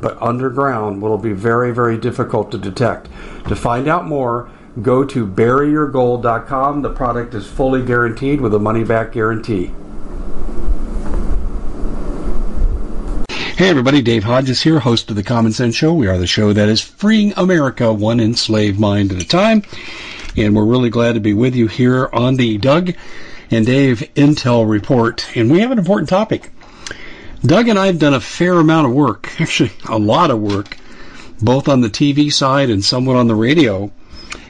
but underground will be very, very difficult to detect. To find out more, go to buryyourgold.com. The product is fully guaranteed with a money back guarantee. Hey everybody, Dave Hodges here, host of the Common Sense Show. We are the show that is freeing America one enslaved mind at a time. And we're really glad to be with you here on the Doug and Dave Intel Report. And we have an important topic. Doug and I have done a fair amount of work, actually a lot of work, both on the TV side and somewhat on the radio,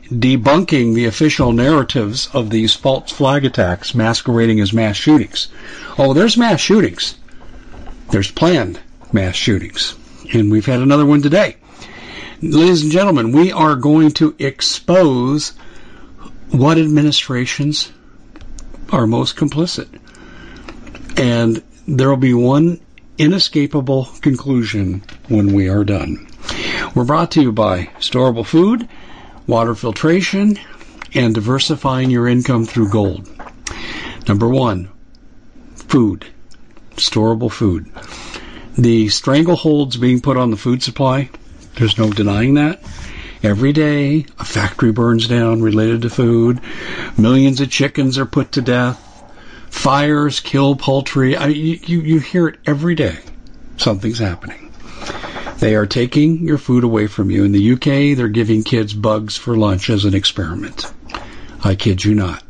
debunking the official narratives of these false flag attacks masquerading as mass shootings. Oh, there's mass shootings. There's planned mass shootings. And we've had another one today. Ladies and gentlemen, we are going to expose what administrations are most complicit. And there will be one inescapable conclusion when we are done. We're brought to you by Storable Food, Water Filtration, and diversifying your income through gold. Number one, food. Storable food. The strangleholds being put on the food supply, there's no denying that. Every day, a factory burns down related to food. Millions of chickens are put to death fires kill poultry. I, you, you hear it every day. Something's happening. They are taking your food away from you. In the UK, they're giving kids bugs for lunch as an experiment. I kid you not.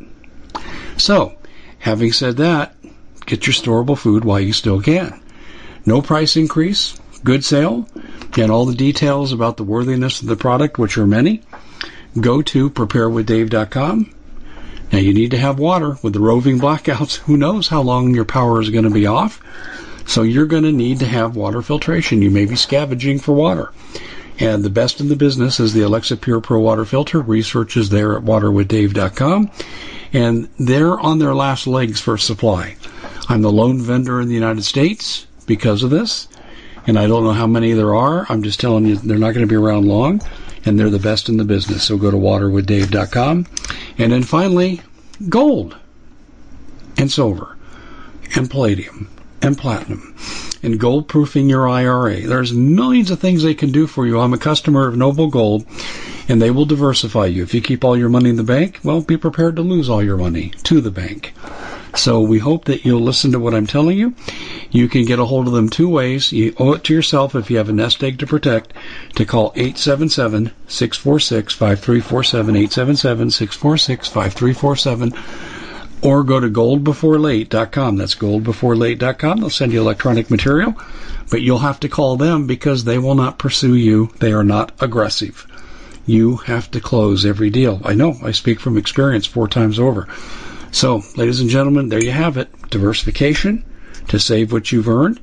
So, having said that, get your storable food while you still can. No price increase, good sale, and all the details about the worthiness of the product, which are many, go to preparewithdave.com now you need to have water with the roving blackouts. Who knows how long your power is going to be off? So you're going to need to have water filtration. You may be scavenging for water. And the best in the business is the Alexa Pure Pro Water Filter. Research is there at waterwithdave.com. And they're on their last legs for supply. I'm the lone vendor in the United States because of this. And I don't know how many there are. I'm just telling you they're not going to be around long and they're the best in the business. So go to waterwithdave.com. And then finally, gold and silver and palladium and platinum and gold proofing your IRA. There's millions of things they can do for you. I'm a customer of Noble Gold and they will diversify you. If you keep all your money in the bank, well, be prepared to lose all your money to the bank. So we hope that you'll listen to what I'm telling you. You can get a hold of them two ways. You owe it to yourself if you have a nest egg to protect to call 877-646-5347, 877-646-5347, or go to goldbeforelate.com. That's goldbeforelate.com. They'll send you electronic material, but you'll have to call them because they will not pursue you. They are not aggressive. You have to close every deal. I know. I speak from experience four times over. So, ladies and gentlemen, there you have it. Diversification to save what you've earned.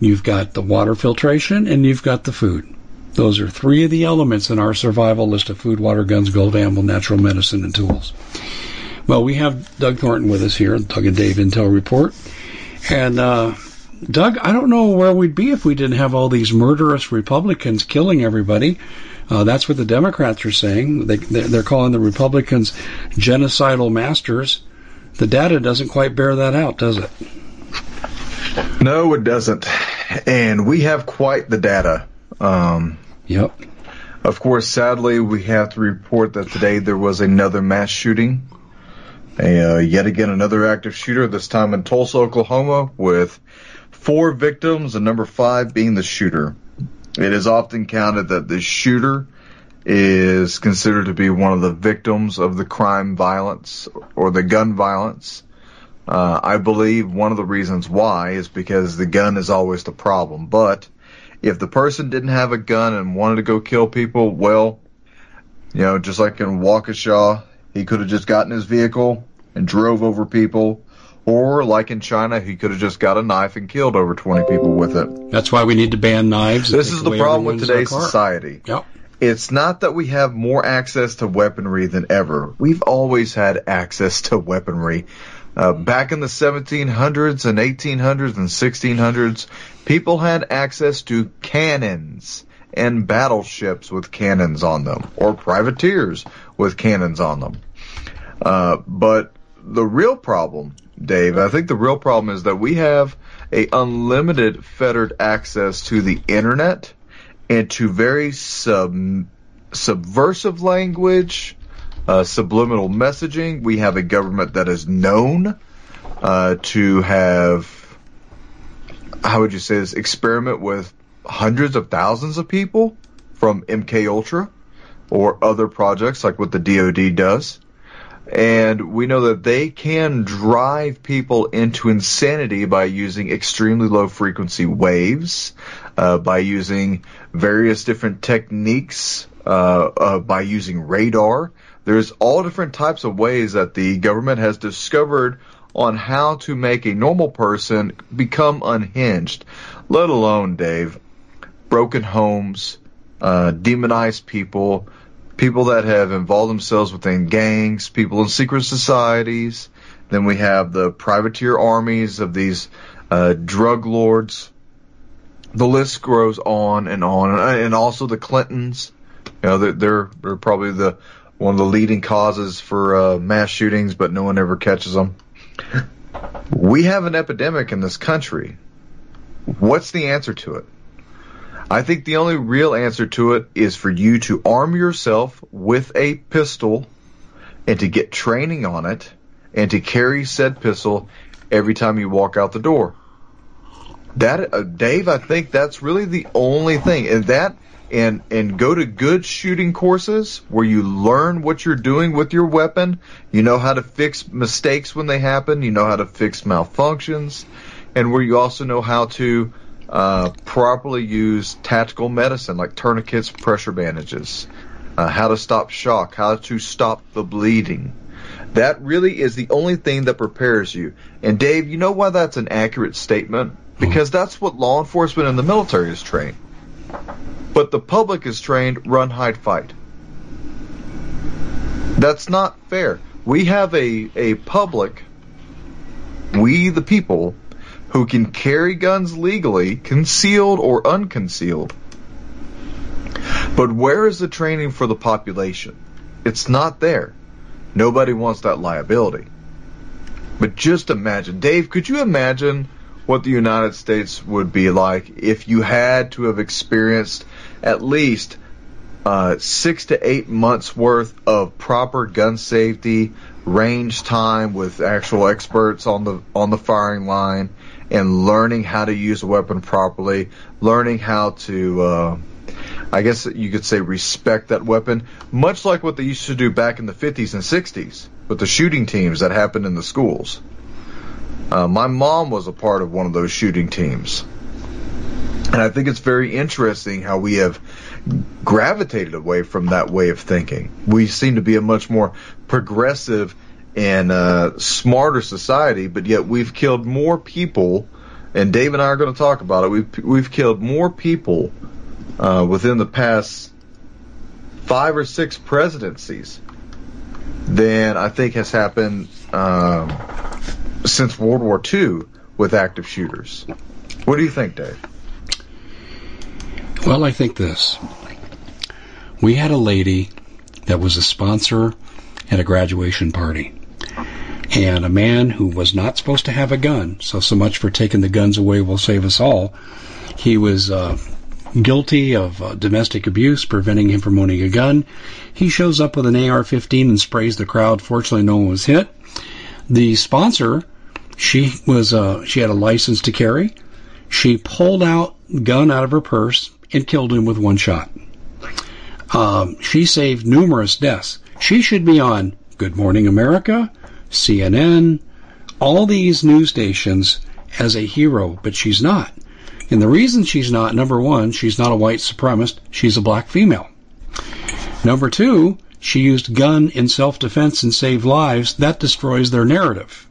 You've got the water filtration and you've got the food. Those are three of the elements in our survival list of food, water, guns, gold, ammo, natural medicine, and tools. Well, we have Doug Thornton with us here, Doug and Dave Intel Report. And, uh, Doug, I don't know where we'd be if we didn't have all these murderous Republicans killing everybody. Uh, that's what the Democrats are saying. They, they're calling the Republicans genocidal masters the data doesn't quite bear that out, does it? No, it doesn't. And we have quite the data. Um, yep. Of course, sadly, we have to report that today there was another mass shooting. A, uh, yet again, another active shooter, this time in Tulsa, Oklahoma, with four victims and number five being the shooter. It is often counted that the shooter is considered to be one of the victims of the crime violence or the gun violence Uh, I believe one of the reasons why is because the gun is always the problem. But if the person didn't have a gun and wanted to go kill people, well, you know, just like in Waukesha, he could have just gotten his vehicle and drove over people. Or like in China, he could have just got a knife and killed over 20 people with it. That's why we need to ban knives. This is the problem with today's society. Yep. It's not that we have more access to weaponry than ever. We've always had access to weaponry. Uh, back in the 1700s and 1800s and 1600s, people had access to cannons and battleships with cannons on them, or privateers with cannons on them. Uh, but the real problem, Dave, I think the real problem is that we have a unlimited fettered access to the internet and to very sub, subversive language, uh, subliminal messaging. We have a government that is known uh, to have, how would you say this, experiment with hundreds of thousands of people from MK Ultra or other projects like what the DoD does. And we know that they can drive people into insanity by using extremely low frequency waves, uh, by using various different techniques, uh, uh, by using radar. There's all different types of ways that the government has discovered on how to make a normal person become unhinged, let alone, Dave, broken homes, uh, demonized people, people that have involved themselves within gangs, people in secret societies. Then we have the privateer armies of these uh, drug lords. The list grows on and on, and also the Clintons. You know, they're they're, probably the one of the leading causes for uh, mass shootings, but no one ever catches them. We have an epidemic in this country. What's the answer to it? I think the only real answer to it is for you to arm yourself with a pistol and to get training on it and to carry said pistol every time you walk out the door. That uh, Dave, I think that's really the only thing. And that and and go to good shooting courses where you learn what you're doing with your weapon. You know how to fix mistakes when they happen. You know how to fix malfunctions, and where you also know how to uh, properly use tactical medicine like tourniquets, pressure bandages, uh, how to stop shock, how to stop the bleeding. That really is the only thing that prepares you. And Dave, you know why that's an accurate statement? Because that's what law enforcement and the military is trained. But the public is trained run, hide, fight. That's not fair. We have a, a public, we the people, who can carry guns legally, concealed or unconcealed. But where is the training for the population? It's not there. Nobody wants that liability. But just imagine, Dave, could you imagine what the United States would be like if you had to have experienced at least uh, six to eight months worth of proper gun safety, range time with actual experts on the on the firing line, and learning how to use a weapon properly, learning how to, uh, I guess you could say, respect that weapon, much like what they used to do back in the 50s and 60s with the shooting teams that happened in the schools. Uh, my mom was a part of one of those shooting teams. And I think it's very interesting how we have gravitated away from that way of thinking. We seem to be a much more progressive and uh, smarter society, but yet we've killed more people. And Dave and I are going to talk about it. We've we've killed more people uh, within the past five or six presidencies than I think has happened um, since World War II with active shooters. What do you think, Dave? Well, I think this. We had a lady that was a sponsor at a graduation party and a man who was not supposed to have a gun. So, so much for taking the guns away will save us all. He was uh, guilty of uh, domestic abuse, preventing him from owning a gun. He shows up with an AR-15 and sprays the crowd. Fortunately, no one was hit. The sponsor, she was uh, she had a license to carry. She pulled out gun out of her purse and killed him with one shot. Um, she saved numerous deaths. She should be on Good Morning America, CNN, all these news stations as a hero, but she's not. And the reason she's not, number one, she's not a white supremacist, she's a black female. Number two, she used gun in self-defense and saved lives. That destroys their narrative.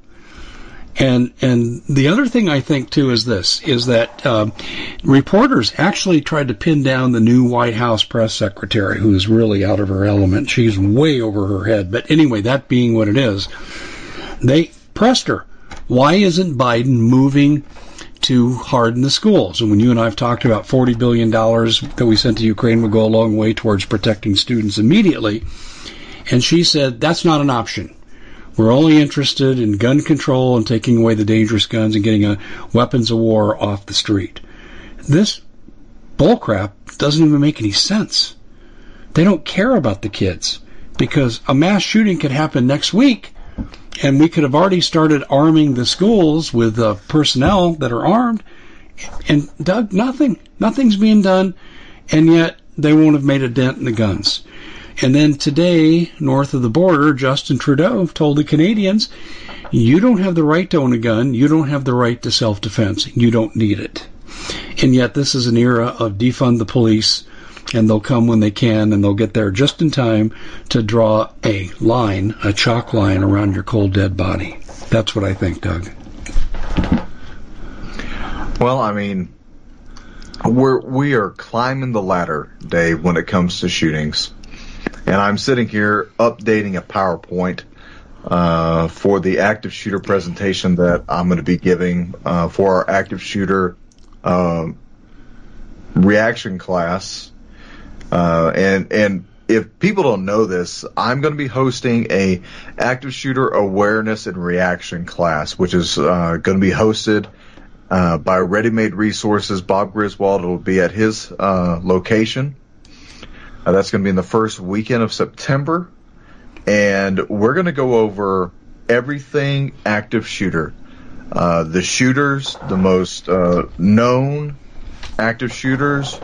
And and the other thing I think too is this: is that uh, reporters actually tried to pin down the new White House press secretary, who is really out of her element. She's way over her head. But anyway, that being what it is, they pressed her. Why isn't Biden moving to harden the schools? And when you and I have talked about $40 billion that we sent to Ukraine would go a long way towards protecting students immediately, and she said that's not an option. We're only interested in gun control and taking away the dangerous guns and getting a weapons of war off the street. This bullcrap doesn't even make any sense. They don't care about the kids because a mass shooting could happen next week and we could have already started arming the schools with uh, personnel that are armed. And Doug, nothing, nothing's being done, and yet they won't have made a dent in the guns. And then today, north of the border, Justin Trudeau told the Canadians, "You don't have the right to own a gun. You don't have the right to self-defense. You don't need it." And yet, this is an era of defund the police and they'll come when they can, and they'll get there just in time to draw a line, a chalk line around your cold dead body. That's what I think, Doug. Well, I mean, we're we are climbing the ladder, Dave, when it comes to shootings, and I'm sitting here updating a PowerPoint uh, for the active shooter presentation that I'm going to be giving uh, for our active shooter um, reaction class uh, and and if people don't know this, I'm going to be hosting a active shooter awareness and reaction class, which is uh, going to be hosted uh, by Ready Made Resources. Bob Griswold will be at his uh, location. Uh, that's going to be in the first weekend of September, and we're going to go over everything active shooter. Uh, the shooters, the most known active shooters,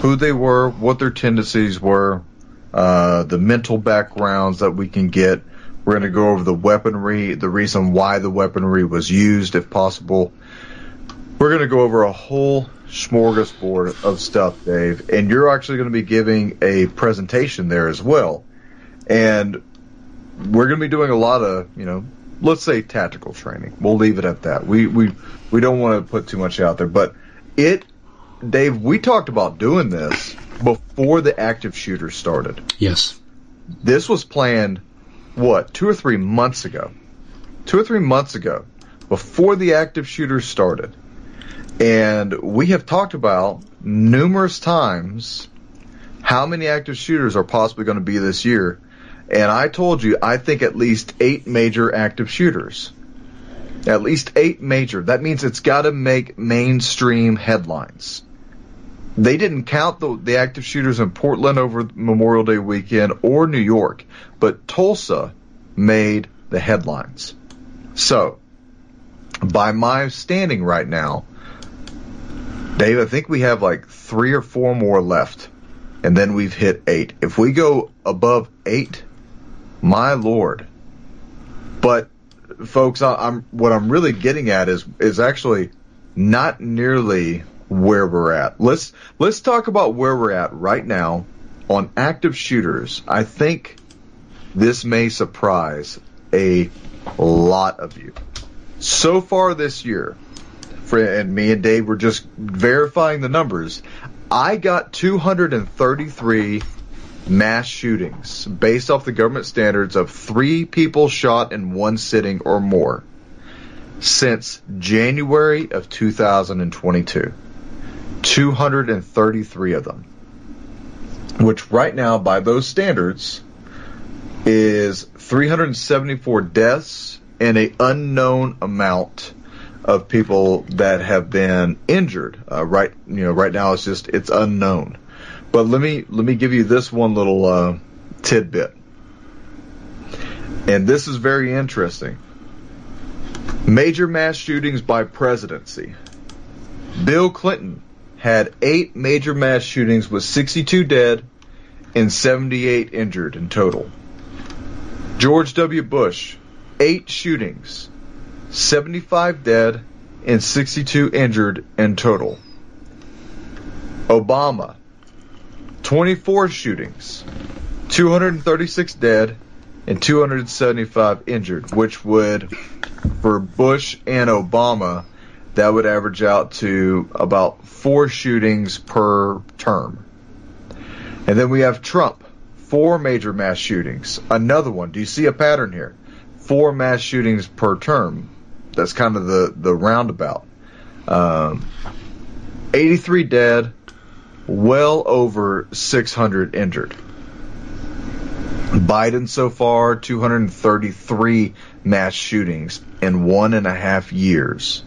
who they were, what their tendencies were, uh, the mental backgrounds that we can get. We're going to go over the weaponry, the reason why the weaponry was used, if possible. We're going to go over a whole smorgasbord of stuff, Dave, and you're actually going to be giving a presentation there as well. And we're going to be doing a lot of, you know, let's say tactical training. We'll leave it at that. We we we don't want to put too much out there, but it Dave, we talked about doing this before the active shooter started. Yes. This was planned, what, two or three months ago? Two or three months ago, before the active shooter started. And we have talked about numerous times how many active shooters are possibly going to be this year. And I told you, I think at least eight major active shooters. At least eight major. That means it's got to make mainstream headlines. They didn't count the, the active shooters in Portland over Memorial Day weekend or New York, but Tulsa made the headlines. So, by my standing right now, Dave, I think we have like three or four more left, and then we've hit eight. If we go above eight, my lord. But folks, I, I'm what I'm really getting at is is actually not nearly where we're at. Let's let's talk about where we're at right now on active shooters. I think this may surprise a lot of you. So far this year, and me and Dave were just verifying the numbers. I got 233 mass shootings based off the government standards of three people shot in one sitting or more since January of 2022. 233 of them, which right now, by those standards, is 374 deaths and a unknown amount of people that have been injured. Uh, right, you know, right now it's just it's unknown. But let me let me give you this one little uh, tidbit, and this is very interesting. Major mass shootings by presidency. Bill Clinton had eight major mass shootings with 62 dead and 78 injured in total. George W. Bush, eight shootings, 75 dead, and 62 injured in total. Obama, 24 shootings, 236 dead, and 275 injured, which would, for Bush and Obama, that would average out to about four shootings per term. And then we have Trump, four major mass shootings. Another one. Do you see a pattern here? Four mass shootings per term. That's kind of the, the roundabout. Um, 83 dead, well over 600 injured. Biden so far, 233 mass shootings in one and a half years,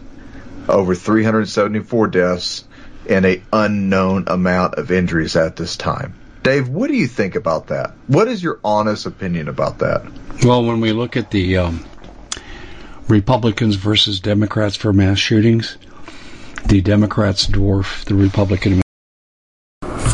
over 374 deaths, and a unknown amount of injuries at this time. Dave, what do you think about that? What is your honest opinion about that? Well, when we look at the um, Republicans versus Democrats for mass shootings, the Democrats dwarf the Republican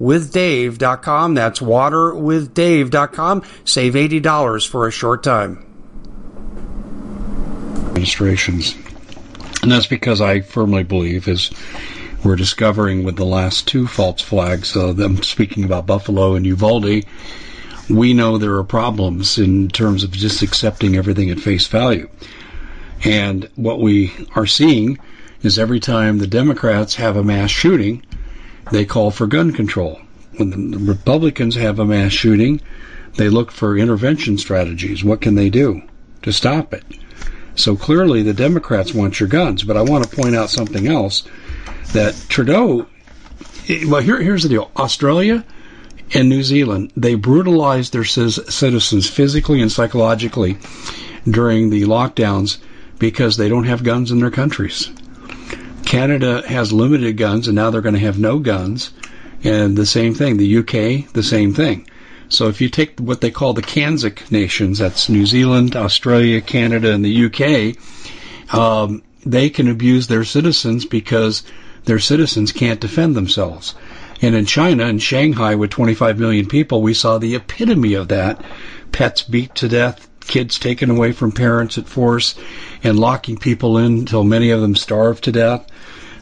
waterwithdave.com. That's waterwithdave.com. Save $80 for a short time. Administrations. And that's because I firmly believe, as we're discovering with the last two false flags, uh, them speaking about Buffalo and Uvalde, we know there are problems in terms of just accepting everything at face value. And what we are seeing is every time the Democrats have a mass shooting, they call for gun control. When the Republicans have a mass shooting, they look for intervention strategies. What can they do to stop it? So clearly the Democrats want your guns, but I want to point out something else that Trudeau, eh, well, here, here's the deal. Australia and New Zealand, they brutalized their citizens physically and psychologically during the lockdowns because they don't have guns in their countries. Canada has limited guns, and now they're going to have no guns. And the same thing, the UK, the same thing. So if you take what they call the CANZUK nations, that's New Zealand, Australia, Canada, and the UK, um, they can abuse their citizens because their citizens can't defend themselves. And in China, in Shanghai, with 25 million people, we saw the epitome of that. Pets beat to death, kids taken away from parents at force, and locking people in until many of them starved to death.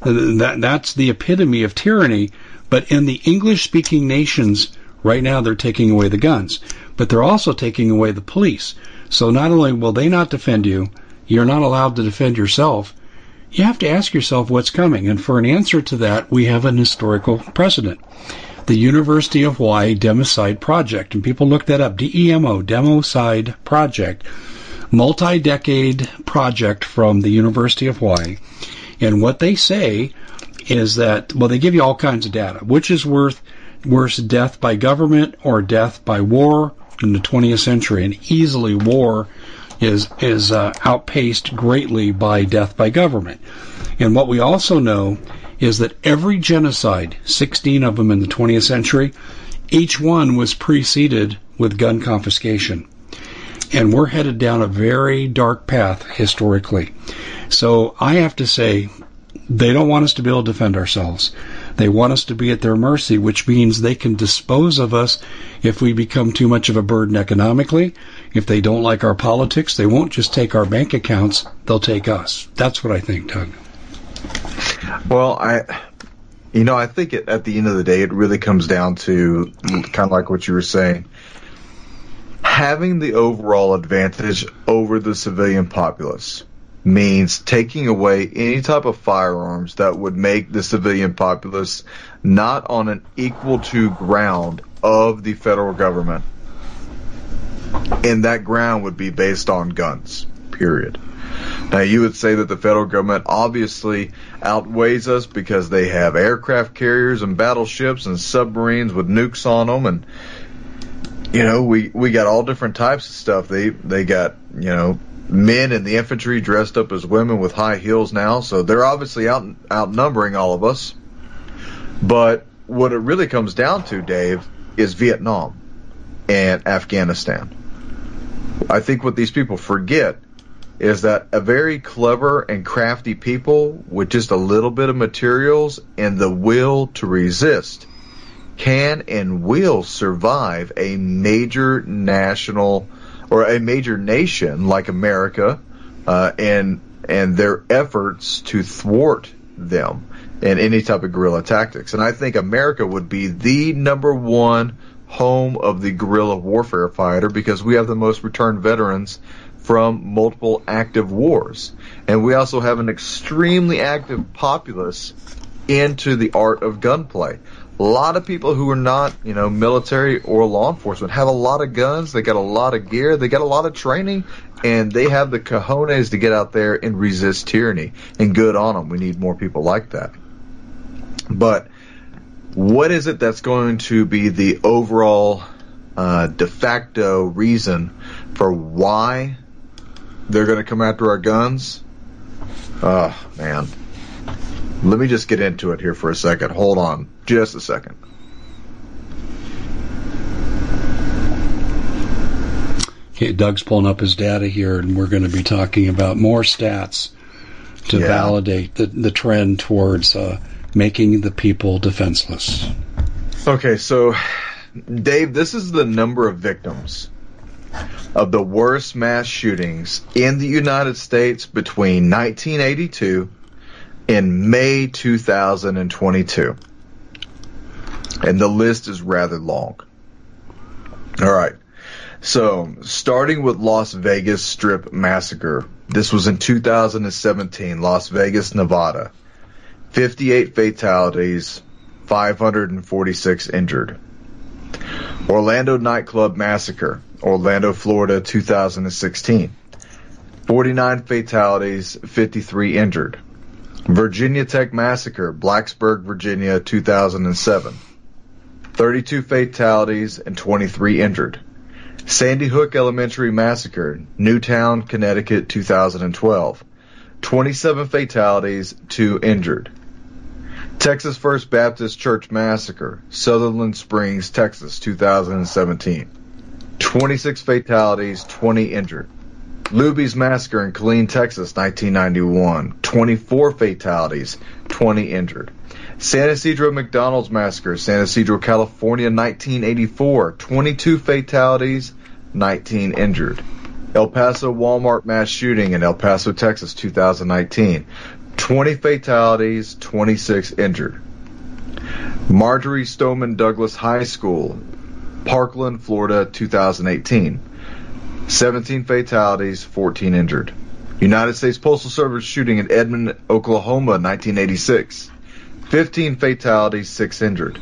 That, that's the epitome of tyranny. But in the English speaking nations, right now they're taking away the guns, but they're also taking away the police. So not only will they not defend you, you're not allowed to defend yourself. You have to ask yourself what's coming. And for an answer to that, we have an historical precedent. The University of Hawaii Democide Project. And people look that up. D-E-M-O, Democide Project. Multi-decade project from the University of Hawaii. And what they say is that, well, they give you all kinds of data. Which is worth worse, death by government or death by war in the 20th century? And easily war is is uh, outpaced greatly by death by government. And what we also know is that every genocide, 16 of them in the 20th century, each one was preceded with gun confiscation. And we're headed down a very dark path historically. So I have to say, they don't want us to be able to defend ourselves. They want us to be at their mercy, which means they can dispose of us if we become too much of a burden economically. If they don't like our politics, they won't just take our bank accounts, they'll take us. That's what I think, Doug. Well, I, you know, I think it, at the end of the day, it really comes down to kind of like what you were saying. Having the overall advantage over the civilian populace means taking away any type of firearms that would make the civilian populace not on an equal to ground of the federal government. And that ground would be based on guns, period. Now you would say that the federal government obviously outweighs us because they have aircraft carriers and battleships and submarines with nukes on them and you know, we, we got all different types of stuff. They, they got, you know, men in the infantry dressed up as women with high heels now, so they're obviously out outnumbering all of us. But what it really comes down to, Dave, is Vietnam and Afghanistan. I think what these people forget is that a very clever and crafty people with just a little bit of materials and the will to resist can and will survive a major national or a major nation like America uh, and and their efforts to thwart them in any type of guerrilla tactics. And I think America would be the number one home of the guerrilla warfare fighter because we have the most returned veterans from multiple active wars. And we also have an extremely active populace into the art of gunplay a lot of people who are not, you know, military or law enforcement have a lot of guns, they got a lot of gear, they got a lot of training, and they have the cojones to get out there and resist tyranny. And good on them. We need more people like that. But what is it that's going to be the overall uh, de facto reason for why they're going to come after our guns? Oh, man. Let me just get into it here for a second. Hold on just a second. Okay, Doug's pulling up his data here, and we're going to be talking about more stats to yeah. validate the, the trend towards uh, making the people defenseless. Okay, so Dave, this is the number of victims of the worst mass shootings in the United States between 1982 and May 2022 and the list is rather long. All right. So, starting with Las Vegas Strip Massacre. This was in 2017, Las Vegas, Nevada. 58 fatalities, 546 injured. Orlando Nightclub Massacre, Orlando, Florida, 2016. 49 fatalities, 53 injured. Virginia Tech Massacre, Blacksburg, Virginia, 2007. 32 fatalities and 23 injured. Sandy Hook Elementary Massacre, Newtown, Connecticut, 2012. 27 fatalities, 2 injured. Texas First Baptist Church Massacre, Sutherland Springs, Texas, 2017. 26 fatalities, 20 injured. Luby's Massacre in Killeen, Texas, 1991. 24 fatalities, 20 injured. San Ysidro McDonald's Massacre, San Ysidro, California, 1984. 22 fatalities, 19 injured. El Paso Walmart mass shooting in El Paso, Texas, 2019. 20 fatalities, 26 injured. Marjory Stoneman Douglas High School, Parkland, Florida, 2018. 17 fatalities, 14 injured. United States Postal Service shooting in Edmond, Oklahoma, 1986. 15 fatalities, 6 injured.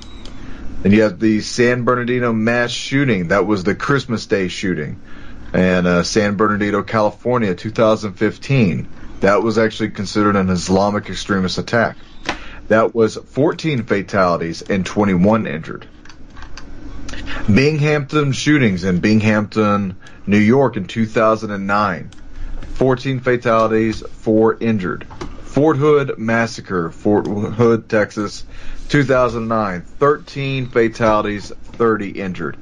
And you have the San Bernardino mass shooting. That was the Christmas Day shooting. And uh, San Bernardino, California, 2015. That was actually considered an Islamic extremist attack. That was 14 fatalities and 21 injured. Binghamton shootings in Binghamton, New York in 2009. 14 fatalities, 4 injured. Fort Hood massacre, Fort Hood, Texas, 2009. 13 fatalities, 30 injured.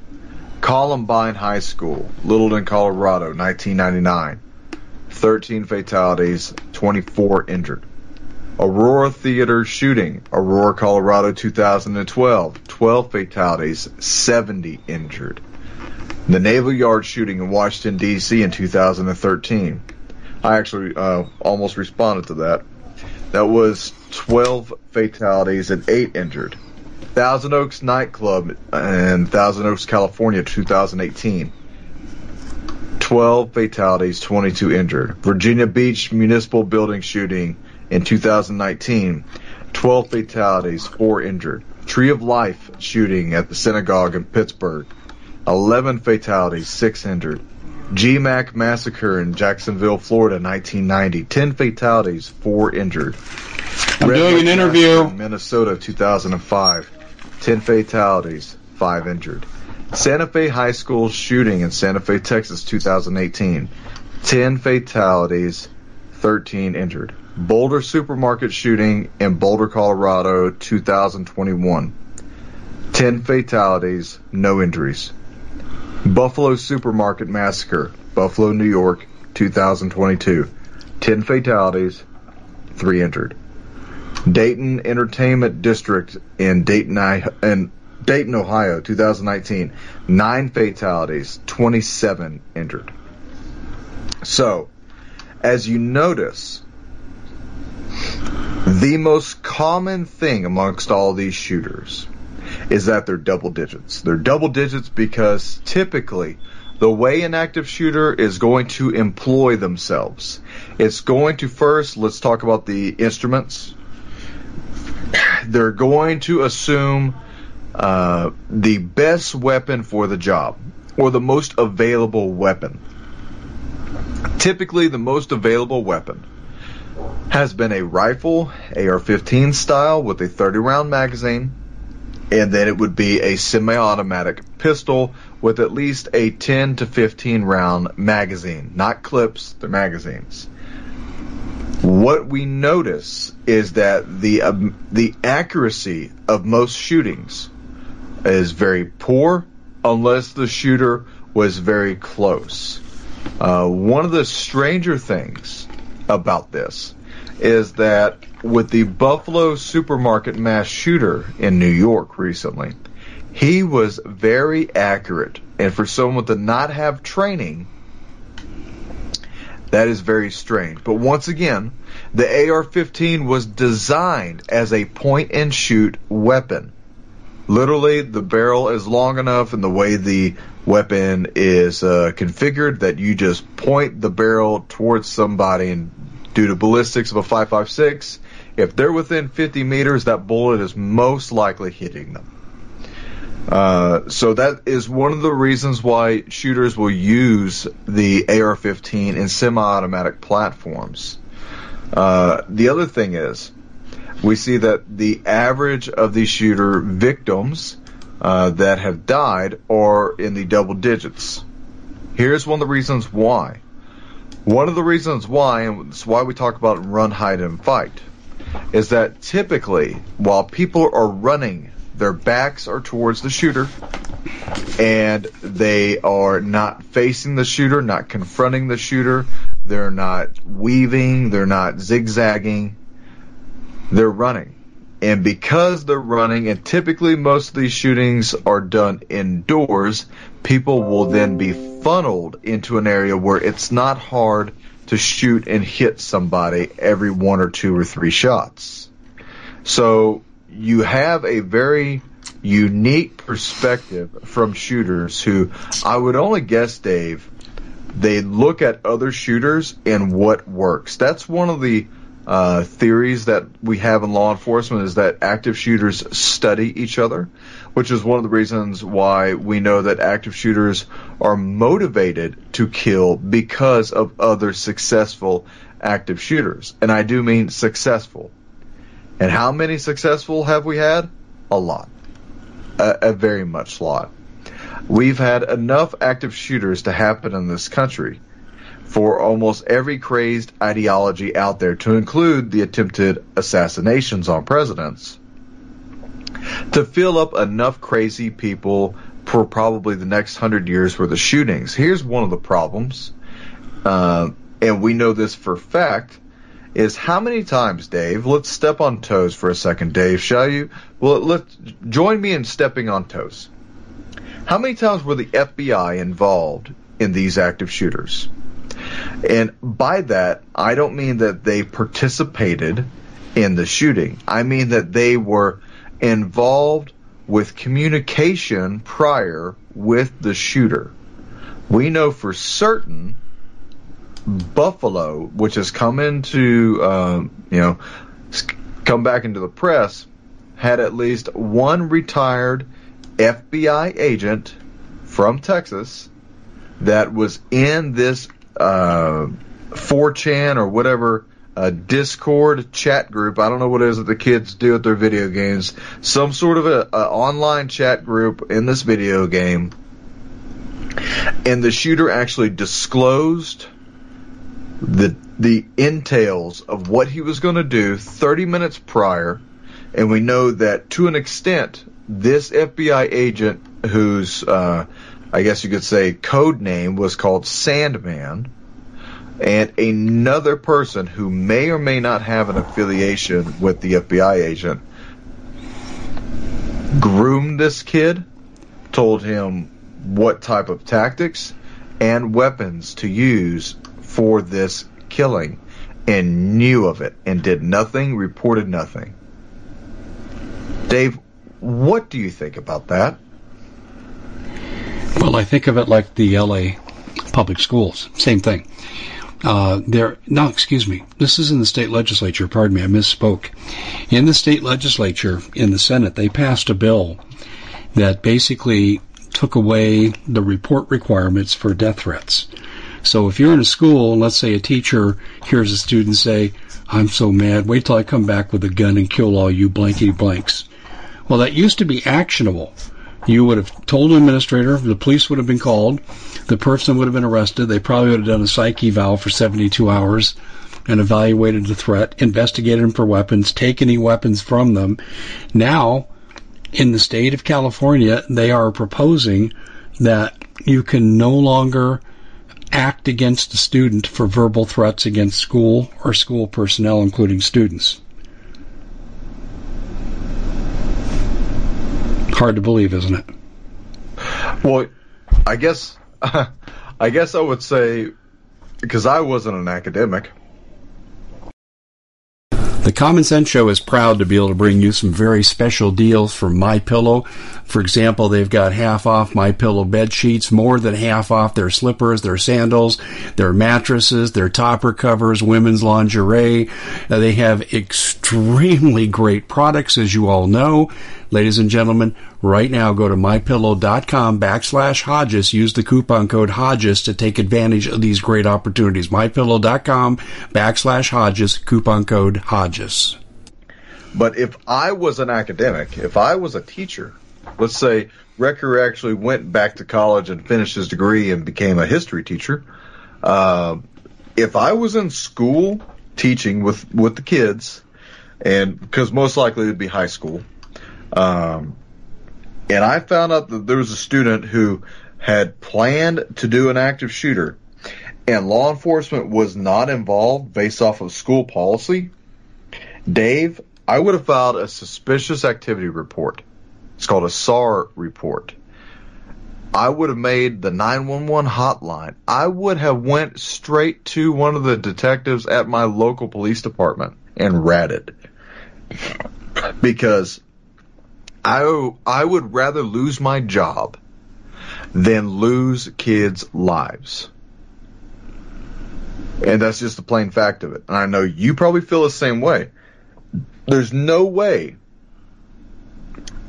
Columbine High School, Littleton, Colorado, 1999. 13 fatalities, 24 injured. Aurora Theater shooting, Aurora, Colorado, 2012. 12 fatalities, 70 injured. The Naval Yard shooting in Washington, D.C. in 2013. I actually uh, almost responded to that. That was 12 fatalities and 8 injured. Thousand Oaks nightclub in Thousand Oaks, California, 2018. 12 fatalities, 22 injured. Virginia Beach municipal building shooting in 2019. 12 fatalities, 4 injured. Tree of Life shooting at the synagogue in Pittsburgh. 11 fatalities, 6 injured. GMAC massacre in Jacksonville, Florida, 1990. 10 fatalities, 4 injured. I'm Red doing Lake an interview. in Minnesota, 2005. 10 fatalities, 5 injured. Santa Fe High School shooting in Santa Fe, Texas, 2018. 10 fatalities, 13 injured. Boulder supermarket shooting in Boulder, Colorado, 2021. 10 fatalities, no injuries. Buffalo supermarket massacre, Buffalo, New York, 2022. 10 fatalities, 3 injured. Dayton Entertainment District in Dayton, I- in Dayton, Ohio, 2019. 9 fatalities, 27 injured. So, as you notice, the most common thing amongst all these shooters is that they're double digits. They're double digits because typically the way an active shooter is going to employ themselves, it's going to first, let's talk about the instruments. They're going to assume uh, the best weapon for the job or the most available weapon. Typically, the most available weapon has been a rifle, AR 15 style, with a 30 round magazine, and then it would be a semi automatic pistol with at least a 10 to 15 round magazine. Not clips, they're magazines. What we notice is that the um, the accuracy of most shootings is very poor unless the shooter was very close. Uh, one of the stranger things about this is that with the Buffalo supermarket mass shooter in New York recently, he was very accurate. And for someone to not have training, that is very strange. But once again, the AR 15 was designed as a point and shoot weapon. Literally, the barrel is long enough and the way the weapon is uh, configured that you just point the barrel towards somebody and due to ballistics of a 556, if they're within 50 meters, that bullet is most likely hitting them. Uh, so that is one of the reasons why shooters will use the AR-15 in semi-automatic platforms. Uh, the other thing is, we see that the average of these shooter victims uh, that have died are in the double digits. Here's one of the reasons why. One of the reasons why, and it's why we talk about run, hide, and fight, is that typically while people are running, their backs are towards the shooter, and they are not facing the shooter, not confronting the shooter. They're not weaving, they're not zigzagging, they're running. And because they're running, and typically most of these shootings are done indoors, people will then be funneled into an area where it's not hard to shoot and hit somebody every one or two or three shots. So you have a very unique perspective from shooters who I would only guess, Dave, they look at other shooters and what works. That's one of the uh, theories that we have in law enforcement is that active shooters study each other, which is one of the reasons why we know that active shooters are motivated to kill because of other successful active shooters. And I do mean successful. And how many successful have we had? A lot. A, a very much lot. We've had enough active shooters to happen in this country for almost every crazed ideology out there, to include the attempted assassinations on presidents, to fill up enough crazy people for probably the next hundred years worth of shootings. Here's one of the problems, uh, and we know this for fact. Is how many times, Dave? Let's step on toes for a second, Dave. Shall you? Well, let's join me in stepping on toes. How many times were the FBI involved in these active shooters? And by that, I don't mean that they participated in the shooting. I mean that they were involved with communication prior with the shooter. We know for certain Buffalo, which has come into, um, you know, come back into the press, had at least one retired FBI agent from Texas that was in this uh, 4chan or whatever uh, Discord chat group. I don't know what it is that the kids do at their video games. Some sort of a, a online chat group in this video game, and the shooter actually disclosed the the entails of what he was going to do 30 minutes prior, and we know that to an extent, this FBI agent who's uh, I guess you could say, code name was called Sandman, and another person who may or may not have an affiliation with the FBI agent groomed this kid, told him what type of tactics and weapons to use for this killing, and knew of it and did nothing, reported nothing. Dave, what do you think about that? Well, I think of it like the LA public schools. Same thing. Uh, there, no, excuse me. This is in the state legislature. Pardon me, I misspoke. In the state legislature, in the Senate, they passed a bill that basically took away the report requirements for death threats. So if you're in a school, let's say a teacher hears a student say, I'm so mad, wait till I come back with a gun and kill all you blankety blanks. Well, that used to be actionable. You would have told an administrator, the police would have been called, the person would have been arrested, they probably would have done a psych eval for 72 hours and evaluated the threat, investigated them for weapons, take any weapons from them. Now, in the state of California, they are proposing that you can no longer act against a student for verbal threats against school or school personnel, including students. Hard to believe, isn't it? Well, I guess I guess I would say because I wasn't an academic. The Common Sense Show is proud to be able to bring you some very special deals from My Pillow. For example, they've got half off My Pillow bed sheets, more than half off their slippers, their sandals, their mattresses, their topper covers, women's lingerie. Uh, they have extremely great products, as you all know. Ladies and gentlemen, right now go to mypillow.com backslash Hodges. Use the coupon code Hodges to take advantage of these great opportunities. Mypillow.com backslash Hodges, coupon code Hodges. But if I was an academic, if I was a teacher, let's say Recker actually went back to college and finished his degree and became a history teacher. Uh, if I was in school teaching with, with the kids, and because most likely it would be high school, um, and I found out that there was a student who had planned to do an active shooter and law enforcement was not involved based off of school policy. Dave, I would have filed a suspicious activity report. It's called a SAR report. I would have made the 911 hotline. I would have went straight to one of the detectives at my local police department and ratted. Because I, I would rather lose my job than lose kids' lives. And that's just the plain fact of it. And I know you probably feel the same way. There's no way,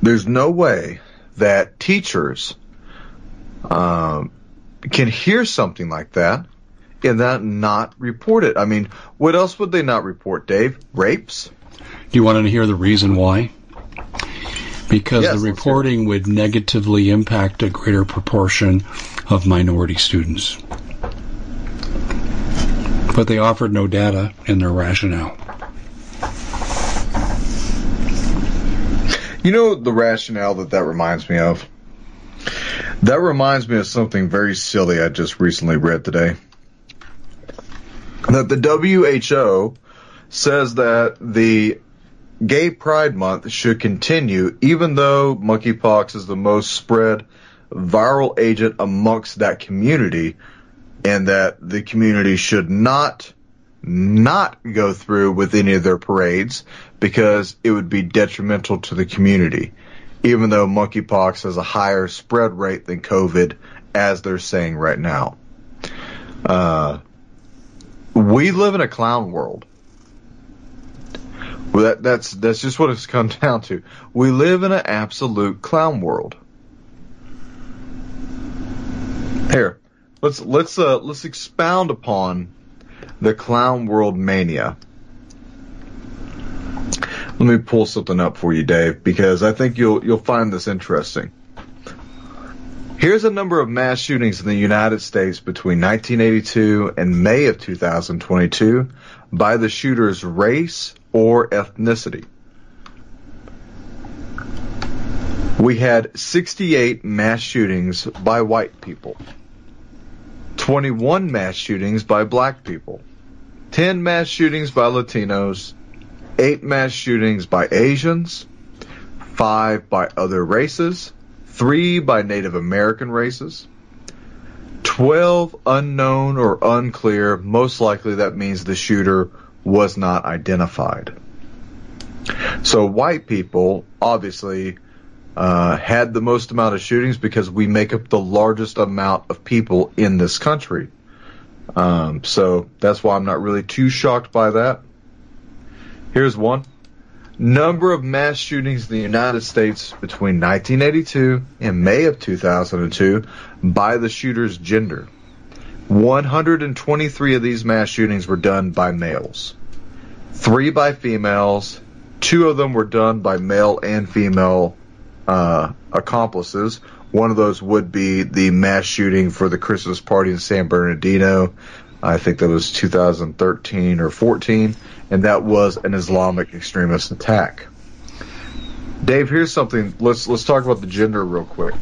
there's no way that teachers um, can hear something like that and that not report it. I mean, what else would they not report, Dave? Rapes? Do you want to hear the reason why? Because Yes, the reporting would negatively impact a greater proportion of minority students. But they offered no data in their rationale. You know the rationale that that reminds me of? That reminds me of something very silly I just recently read today. That the WHO says that the Gay Pride Month should continue even though monkeypox is the most spread viral agent amongst that community and that the community should not not go through with any of their parades because it would be detrimental to the community, even though monkeypox has a higher spread rate than COVID, as they're saying right now. Uh, we live in a clown world. Well, that, that's that's just what it's come down to. We live in an absolute clown world. Here, let's let's uh, let's expound upon the clown world mania. Let me pull something up for you, Dave, because I think you'll you'll find this interesting. Here's a number of mass shootings in the United States between 1982 and May of 2022 by the shooter's race or ethnicity. We had 68 mass shootings by white people. 21 mass shootings by black people, 10 mass shootings by Latinos, 8 mass shootings by Asians, 5 by other races, 3 by Native American races, 12 unknown or unclear, most likely that means the shooter was not identified. So white people obviously uh, had the most amount of shootings because we make up the largest amount of people in this country. Um, so that's why I'm not really too shocked by that. Here's one. Number of mass shootings in the United States between 1982 and May of 2002 by the shooter's gender. 123 of these mass shootings were done by males. Three by females. Two of them were done by male and female uh, accomplices. One of those would be the mass shooting for the Christmas party in San Bernardino. I think that was 2013 or 14, and that was an Islamic extremist attack. Dave, here's something. Let's let's talk about the gender real quick.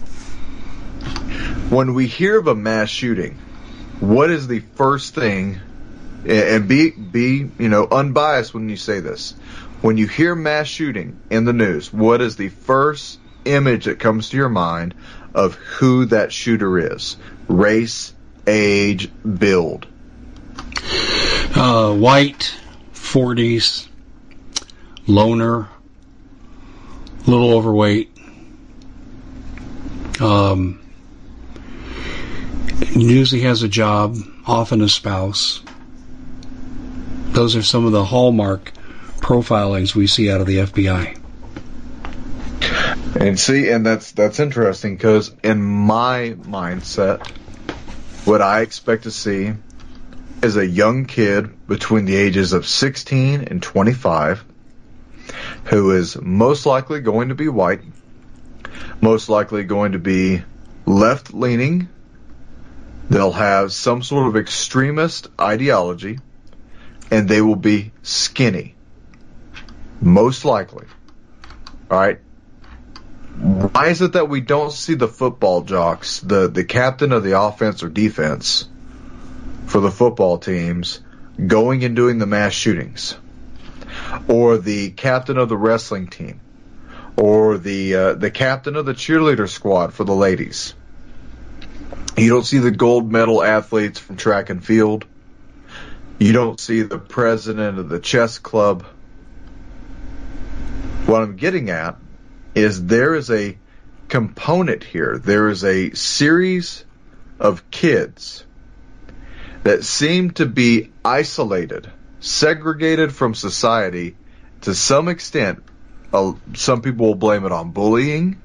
When we hear of a mass shooting, what is the first thing? And be be you know unbiased when you say this. When you hear mass shooting in the news, what is the first image that comes to your mind of who that shooter is? Race, age, build. Uh, white, 40s, loner, little overweight. Um, usually has a job, often a spouse. Those are some of the hallmark profilings we see out of the FBI. And see, and that's that's interesting because in my mindset, what I expect to see is a young kid between the ages of 16 and 25 who is most likely going to be white, most likely going to be left leaning. They'll have some sort of extremist ideology and they will be skinny. Most likely. All right. Why is it that we don't see the football jocks, the, the captain of the offense or defense for the football teams, going and doing the mass shootings? Or the captain of the wrestling team? Or the, uh, the captain of the cheerleader squad for the ladies? You don't see the gold medal athletes from track and field. You don't see the president of the chess club. What I'm getting at is there is a component here. There is a series of kids that seem to be isolated, segregated from society to some extent. Uh, some people will blame it on bullying.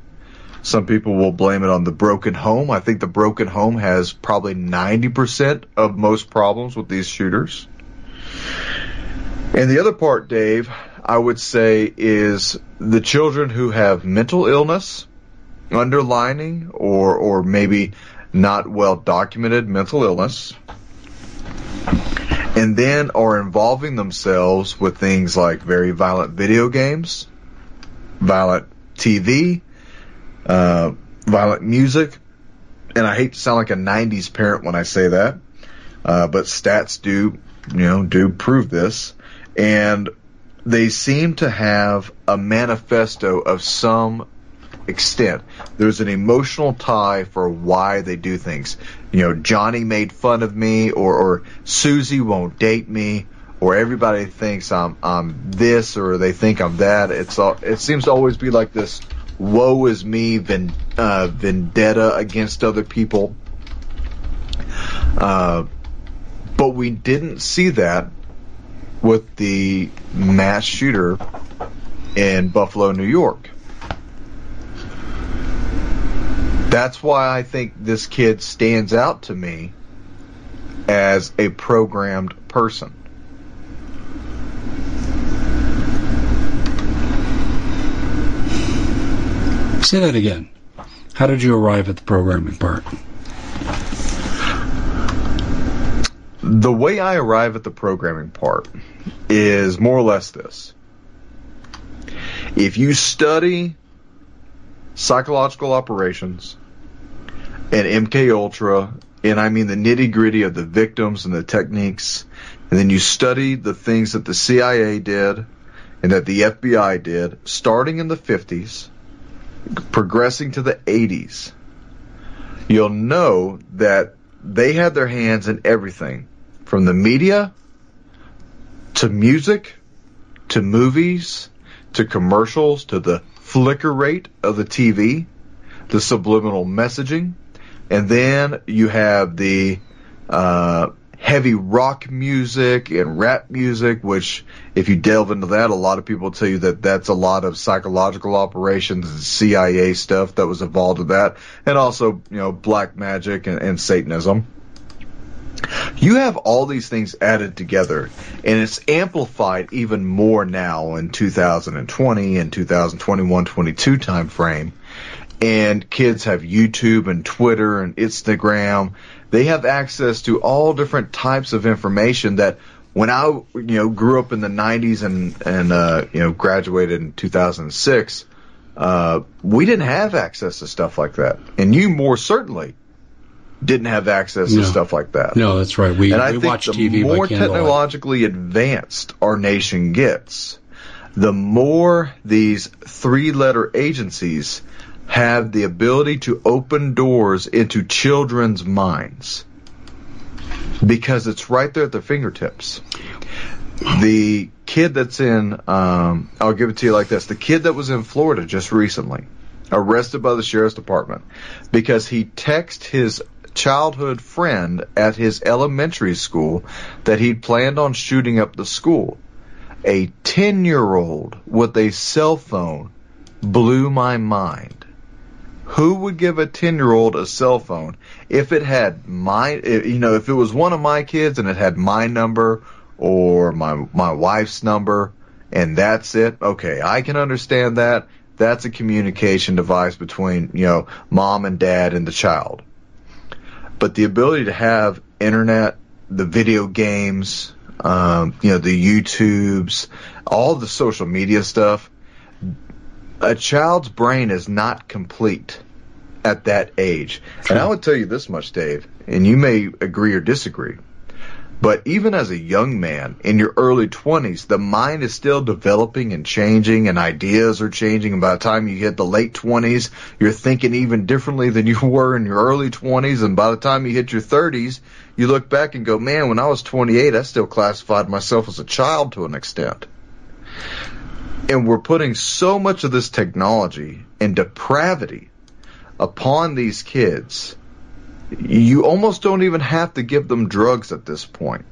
Some people will blame it on the broken home. I think the broken home has probably 90% of most problems with these shooters. And the other part, Dave, I would say is the children who have mental illness, underlining, or, or maybe not well documented mental illness, and then are involving themselves with things like very violent video games, violent TV, uh, violent music, and I hate to sound like a 90s parent when I say that, uh, but stats do, you know, do prove this. And they seem to have a manifesto of some extent. There's an emotional tie for why they do things. You know, Johnny made fun of me, or, or Susie won't date me, or everybody thinks I'm I'm this, or they think I'm that. It's all, it seems to always be like this woe is me vend, uh, vendetta against other people. Uh, but we didn't see that with the mass shooter in Buffalo, New York. That's why I think this kid stands out to me as a programmed person. Say that again. How did you arrive at the programming part? The way I arrive at the programming part is more or less this. If you study psychological operations and MK Ultra, and I mean the nitty gritty of the victims and the techniques, and then you study the things that the CIA did and that the FBI did, starting in the 50s, progressing to the 80s, you'll know that they had their hands in everything from the media to music to movies to commercials to the flicker rate of the TV, the subliminal messaging, and then you have the uh, heavy rock music and rap music, which if you delve into that, a lot of people tell you that that's a lot of psychological operations and CIA stuff that was involved with that, and also you know black magic and, and Satanism. You have all these things added together, and it's amplified even more now in 2020 and 2021 22 time frame. And kids have YouTube and Twitter and Instagram. They have access to all different types of information that when I, you know, grew up in the 90s and, and, uh, you know, graduated in 2006, uh, we didn't have access to stuff like that. And you more certainly didn't have access No. to stuff like that. No, that's right. We, And I we think watch the TV more technologically advanced our nation gets, the more these three-letter agencies have the ability to open doors into children's minds because it's right there at their fingertips. The kid that's in, um, I'll give it to you like this: the kid that was in Florida just recently, arrested by the sheriff's department because he texted his childhood friend at his elementary school that he'd planned on shooting up the school. A 10 year old with a cell phone blew my mind. Who would give a 10 year old a cell phone if it had my, you know, if it was one of my kids and it had my number or my, my wife's number and that's it? Okay, I can understand that. That's a communication device between, you know, mom and dad and the child but the ability to have internet, the video games, um, you know, the YouTubes, all the social media stuff, a child's brain is not complete at that age. And I would tell you this much, Dave, and you may agree or disagree. But even as a young man in your early 20s, the mind is still developing and changing and ideas are changing. And by the time you hit the late 20s, you're thinking even differently than you were in your early 20s. And by the time you hit your 30s, you look back and go, man, when I was 28, I still classified myself as a child to an extent. And we're putting so much of this technology and depravity upon these kids you almost don't even have to give them drugs at this point.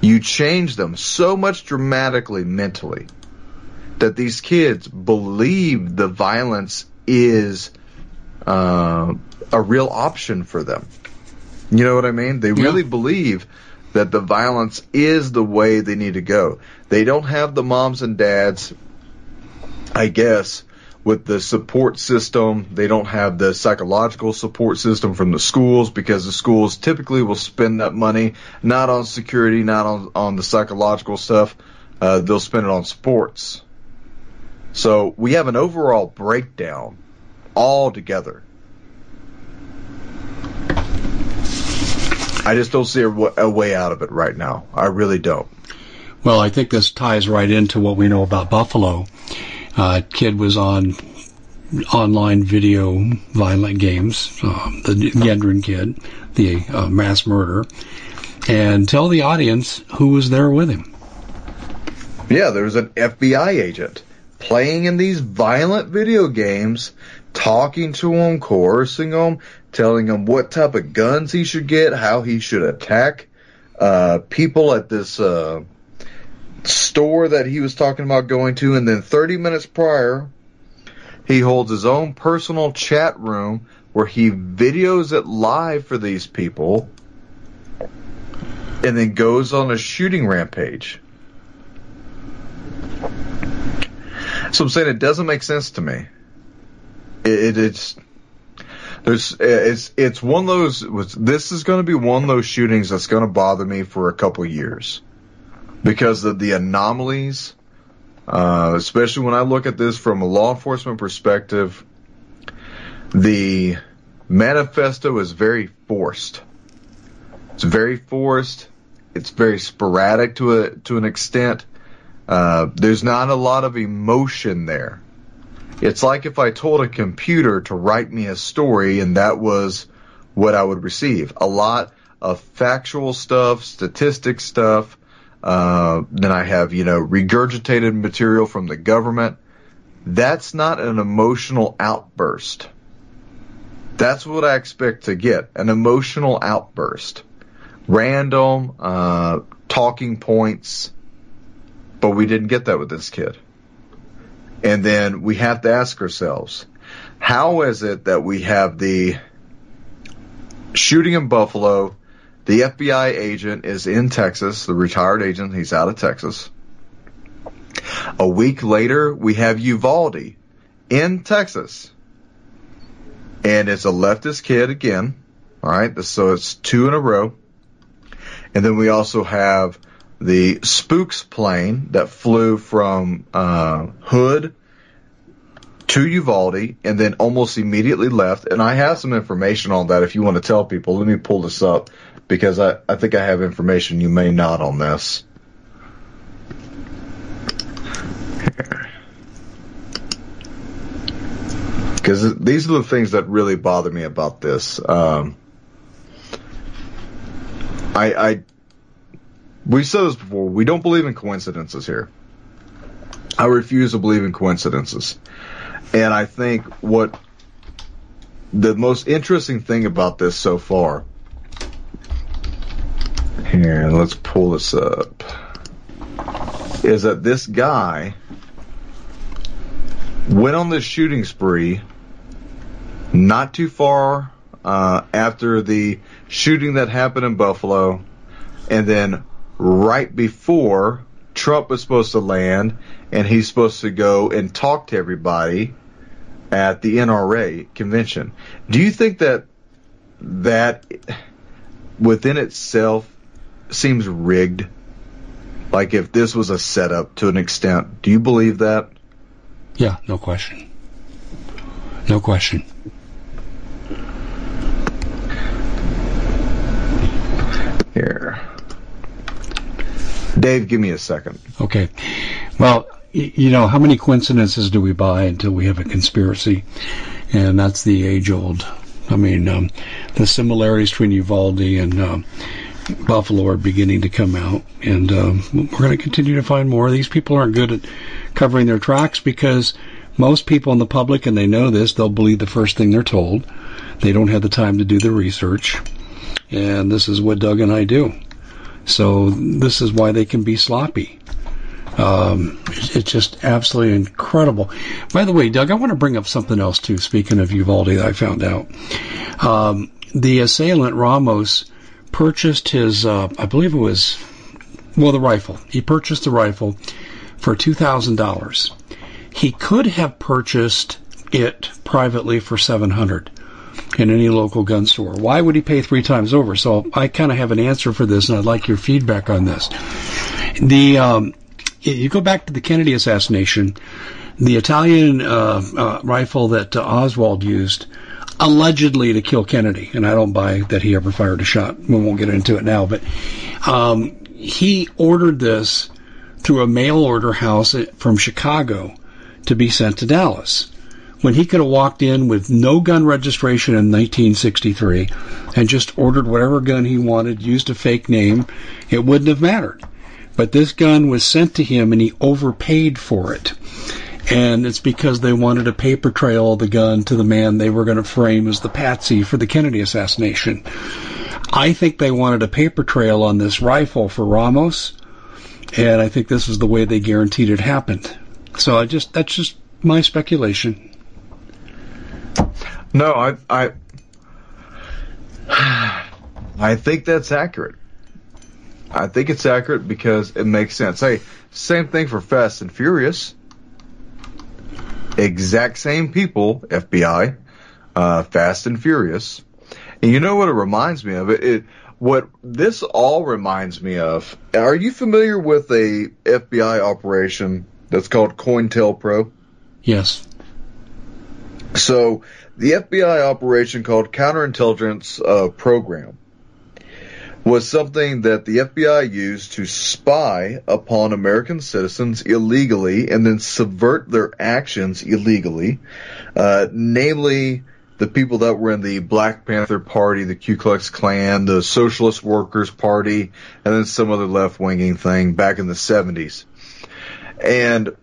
You change them so much dramatically mentally that these kids believe the violence is uh, a real option for them. You know what I mean? They yeah. really believe that the violence is the way they need to go. They don't have the moms and dads, I guess, with the support system. They don't have the psychological support system from the schools because the schools typically will spend that money not on security, not on, on the psychological stuff. Uh, they'll spend it on sports. So we have an overall breakdown all together. I just don't see a, a way out of it right now. I really don't. Well, I think this ties right into what we know about Buffalo uh, kid was on online video violent games, um, the Gendron kid, the uh, mass murder, and tell the audience who was there with him. Yeah, there was an FBI agent playing in these violent video games, talking to him, coercing him, telling him what type of guns he should get, how he should attack uh, people at this uh, store that he was talking about going to, and then 30 minutes prior, he holds his own personal chat room where he videos it live for these people and then goes on a shooting rampage. So I'm saying it doesn't make sense to me. It, it, it's there's it's it's one of those. This is going to be one of those shootings that's going to bother me for a couple years because of the anomalies, uh, especially when I look at this from a law enforcement perspective. The manifesto is very forced. It's very forced. It's very sporadic to a to an extent. Uh, there's not a lot of emotion there. It's like if I told a computer to write me a story and that was what I would receive. A lot of factual stuff, statistic stuff, uh, then I have, you know, regurgitated material from the government. That's not an emotional outburst. That's what I expect to get an emotional outburst. Random, uh, talking points. But we didn't get that with this kid. And then we have to ask ourselves, how is it that we have the shooting in Buffalo the FBI agent is in Texas, the retired agent, he's out of Texas. A week later, we have Uvalde in Texas. And it's a leftist kid again. All right. So it's two in a row. And then we also have the Spooks plane that flew from uh, Hood to Uvalde and then almost immediately left. And I have some information on that if you want to tell people. Let me pull this up because I, I think I have information you may not on this. Because these are the things that really bother me about this. Um, I, I, we said this before. We don't believe in coincidences here. I refuse to believe in coincidences, and I think what the most interesting thing about this so far here, let's pull this up. Is that this guy went on this shooting spree not too far uh, after the shooting that happened in Buffalo, and then right before Trump was supposed to land, and he's supposed to go and talk to everybody at the NRA convention. Do you think that that within itself seems rigged. Like if this was a setup to an extent. Do you believe that? Yeah, no question. No question. Here. Dave, give me a second. Okay. Well, you know, how many coincidences do we buy until we have a conspiracy? And that's the age old. I mean, um, the similarities between Uvalde and um, Buffalo are beginning to come out, and um, we're going to continue to find more. These people aren't good at covering their tracks because most people in the public, and they know this, they'll believe the first thing they're told. They don't have the time to do the research, and this is what Doug and I do. So this is why they can be sloppy. Um, it's just absolutely incredible. By the way, Doug, I want to bring up something else too. Speaking of Uvalde, I found out, um, the assailant Ramos purchased his, uh, I believe it was, well, the rifle. He purchased the rifle for two thousand dollars. He could have purchased it privately for seven hundred in any local gun store. Why would he pay three times over? So I kind of have an answer for this, and I'd like your feedback on this. The um, you go back to the Kennedy assassination, the Italian uh, uh, rifle that uh, Oswald used, allegedly to kill Kennedy, and I don't buy that he ever fired a shot. We won't get into it now, but um, he ordered this through a mail order house from Chicago to be sent to Dallas. When he could have walked in with no gun registration in 1963 and just ordered whatever gun he wanted, used a fake name, it wouldn't have mattered. But this gun was sent to him and he overpaid for it. And it's because they wanted a paper trail of the gun to the man they were going to frame as the patsy for the Kennedy assassination. I think they wanted a paper trail on this rifle for Ramos, and I think this is the way they guaranteed it happened. So I just that's just my speculation. No, I I I think that's accurate. I think it's accurate because it makes sense. Hey, same thing for Fast and Furious. Exact same people, FBI, uh, Fast and Furious. And you know what it reminds me of? It, it what this all reminds me of. Are you familiar with a FBI operation that's called COINTELPRO? Yes. So the FBI operation called Counterintelligence uh, Program was something that the FBI used to spy upon American citizens illegally and then subvert their actions illegally, uh, namely the people that were in the Black Panther Party, the Ku Klux Klan, the Socialist Workers Party, and then some other left-winging thing back in the 70s. And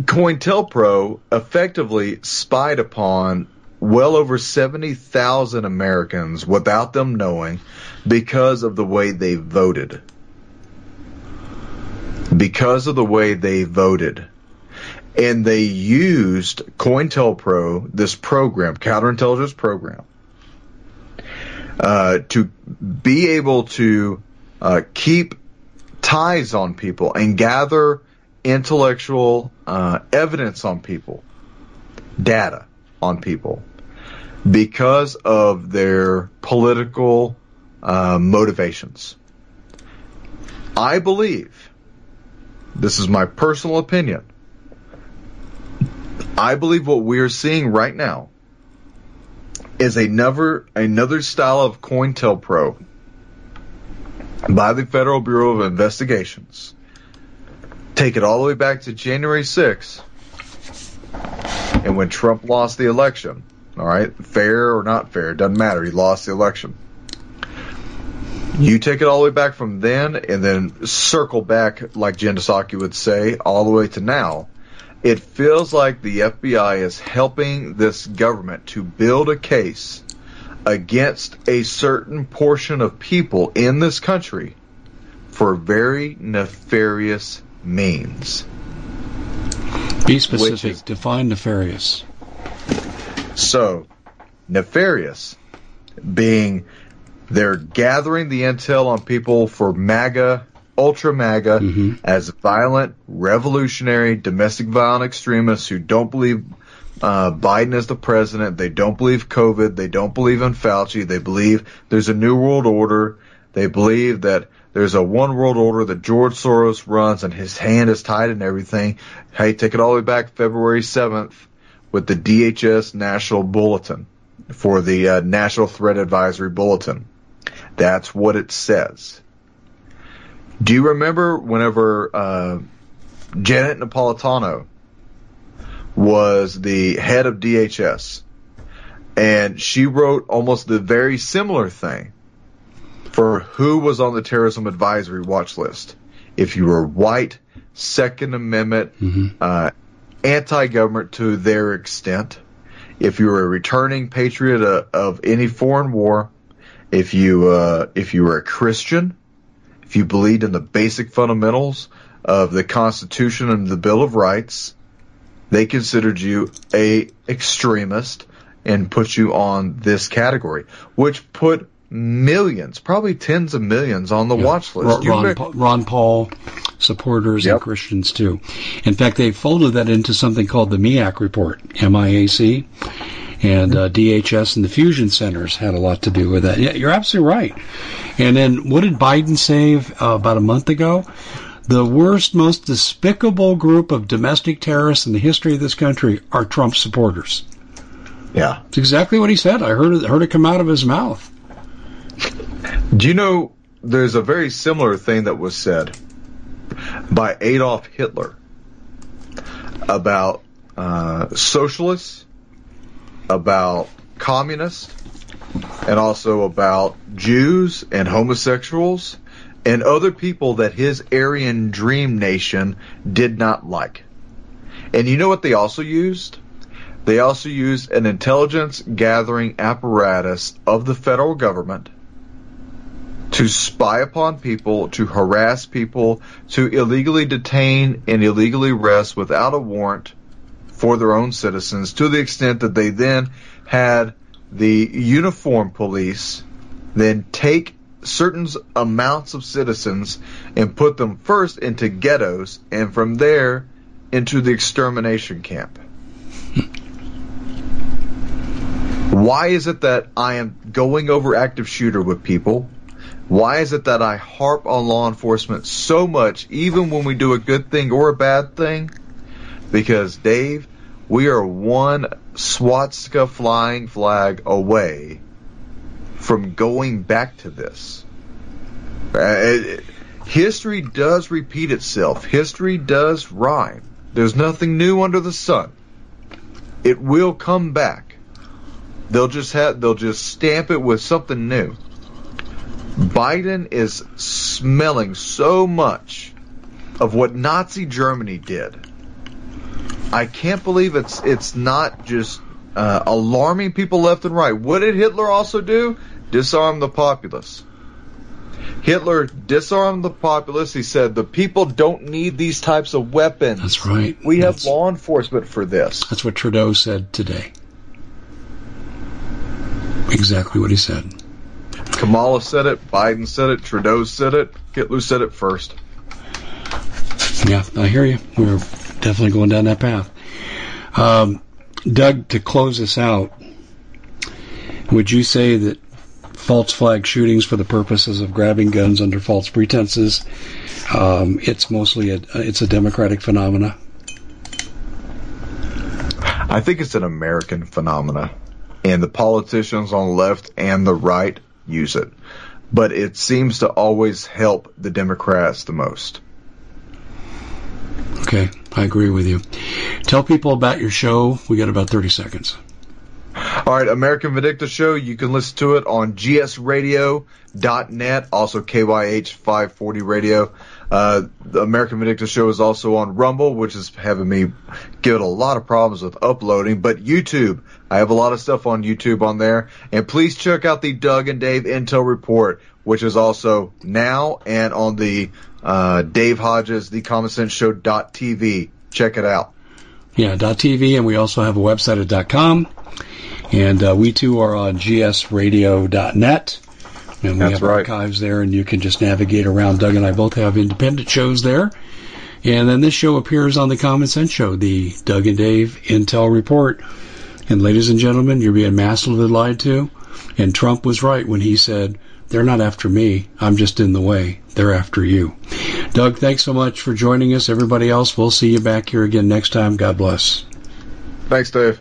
COINTELPRO effectively spied upon well over 70,000 Americans without them knowing because of the way they voted. Because of the way they voted. And they used COINTELPRO, this program, counterintelligence program, uh, to be able to uh, keep ties on people and gather intellectual uh, evidence on people, data on people, because of their political uh, motivations. I believe, this is my personal opinion, I believe what we are seeing right now is another another style of COINTELPRO by the Federal Bureau of Investigations. Take it all the way back to January 6th, and when Trump lost the election. All right, fair or not fair, doesn't matter. He lost the election. You take it all the way back from then and then circle back, like Jen Psaki would say, all the way to now. It feels like the FBI is helping this government to build a case against a certain portion of people in this country for very nefarious means. Be specific. Is, Define nefarious. So, nefarious being they're gathering the intel on people for MAGA, ultra MAGA, mm-hmm. as violent, revolutionary, domestic violent extremists who don't believe uh, Biden is the president. They don't believe COVID. They don't believe in Fauci. They believe there's a new world order. They believe that there's a one world order that George Soros runs and his hand is tied in everything. Hey, take it all the way back February 7th with the DHS National Bulletin for the uh, National Threat Advisory Bulletin. That's what it says. Do you remember whenever uh, Janet Napolitano was the head of DHS, and she wrote almost the very similar thing for who was on the terrorism advisory watch list. If you were white, Second Amendment, uh, anti-government to their extent, if you were a returning patriot uh, of any foreign war, if you uh, if you were a Christian, if you believed in the basic fundamentals of the Constitution and the Bill of Rights, they considered you a extremist and put you on this category, which put millions, probably tens of millions, on the watch list. Ron, Ron, Pa- Ron Paul supporters and Christians too. In fact, they folded that into something called the MIAC report, M-I-A-C, and uh, DHS and the fusion centers had a lot to do with that. Yeah, you're absolutely right. And then what did Biden say uh, about a month ago? The worst, most despicable group of domestic terrorists in the history of this country are Trump supporters. yeah. It's exactly what he said. I heard it, heard it come out of his mouth. Do you know there's a very similar thing that was said by Adolf Hitler about uh, socialists, about communists, and also about Jews and homosexuals and other people that his Aryan dream nation did not like. And you know what they also used? They also used an intelligence gathering apparatus of the federal government to spy upon people, to harass people, to illegally detain and illegally arrest without a warrant for their own citizens, to the extent that they then had the uniform police then take certain amounts of citizens and put them first into ghettos and from there into the extermination camp. Why is it that I am going over active shooter with people? Why is it that I harp on law enforcement so much, even when we do a good thing or a bad thing? Because, Dave, we are one swastika flying flag away from going back to this. Uh, it- history does repeat itself. History does rhyme. There's nothing new under the sun. It will come back. They'll just have they'll just stamp it with something new. Biden is smelling so much of what Nazi Germany did. I can't believe it's it's not just uh, alarming people left and right. What did Hitler also do? Disarm the populace. Hitler disarmed the populace. He said the people don't need these types of weapons. That's right. We have That's- law enforcement for this. That's what Trudeau said today. Exactly what he said. Kamala said it. Biden said it. Trudeau said it. Hitler said it first. Yeah, I hear you. We're definitely going down that path. Um, Doug, to close us out, would you say that false flag shootings for the purposes of grabbing guns under false pretenses, um, it's mostly a it's a democratic phenomena? I think it's an American phenomena, and the politicians on the left and the right use it. But it seems to always help the Democrats the most. Okay, I agree with you. Tell people about your show. We got about 30 seconds. All right, American Vindicta Show. You can listen to it on gsradio.net, also KYH 540 Radio. Uh, the American Vindicta Show is also on Rumble, which is having me give it a lot of problems with uploading. But YouTube, I have a lot of stuff on YouTube on there. And please check out the Doug and Dave Intel Report, which is also now and on the uh, Dave Hodges, the Common Sense Show.tv. Check it out. Yeah, .tv, and we also have a website at dot .com. And uh, we too are on gsradio.net. And we That's have right. archives there, and you can just navigate around. Doug and I both have independent shows there. And then this show appears on the Common Sense Show, the Doug and Dave Intel Report. And ladies and gentlemen, you're being massively lied to. And Trump was right when he said, they're not after me. I'm just in the way. They're after you. Doug, thanks so much for joining us. Everybody else, we'll see you back here again next time. God bless. Thanks, Dave.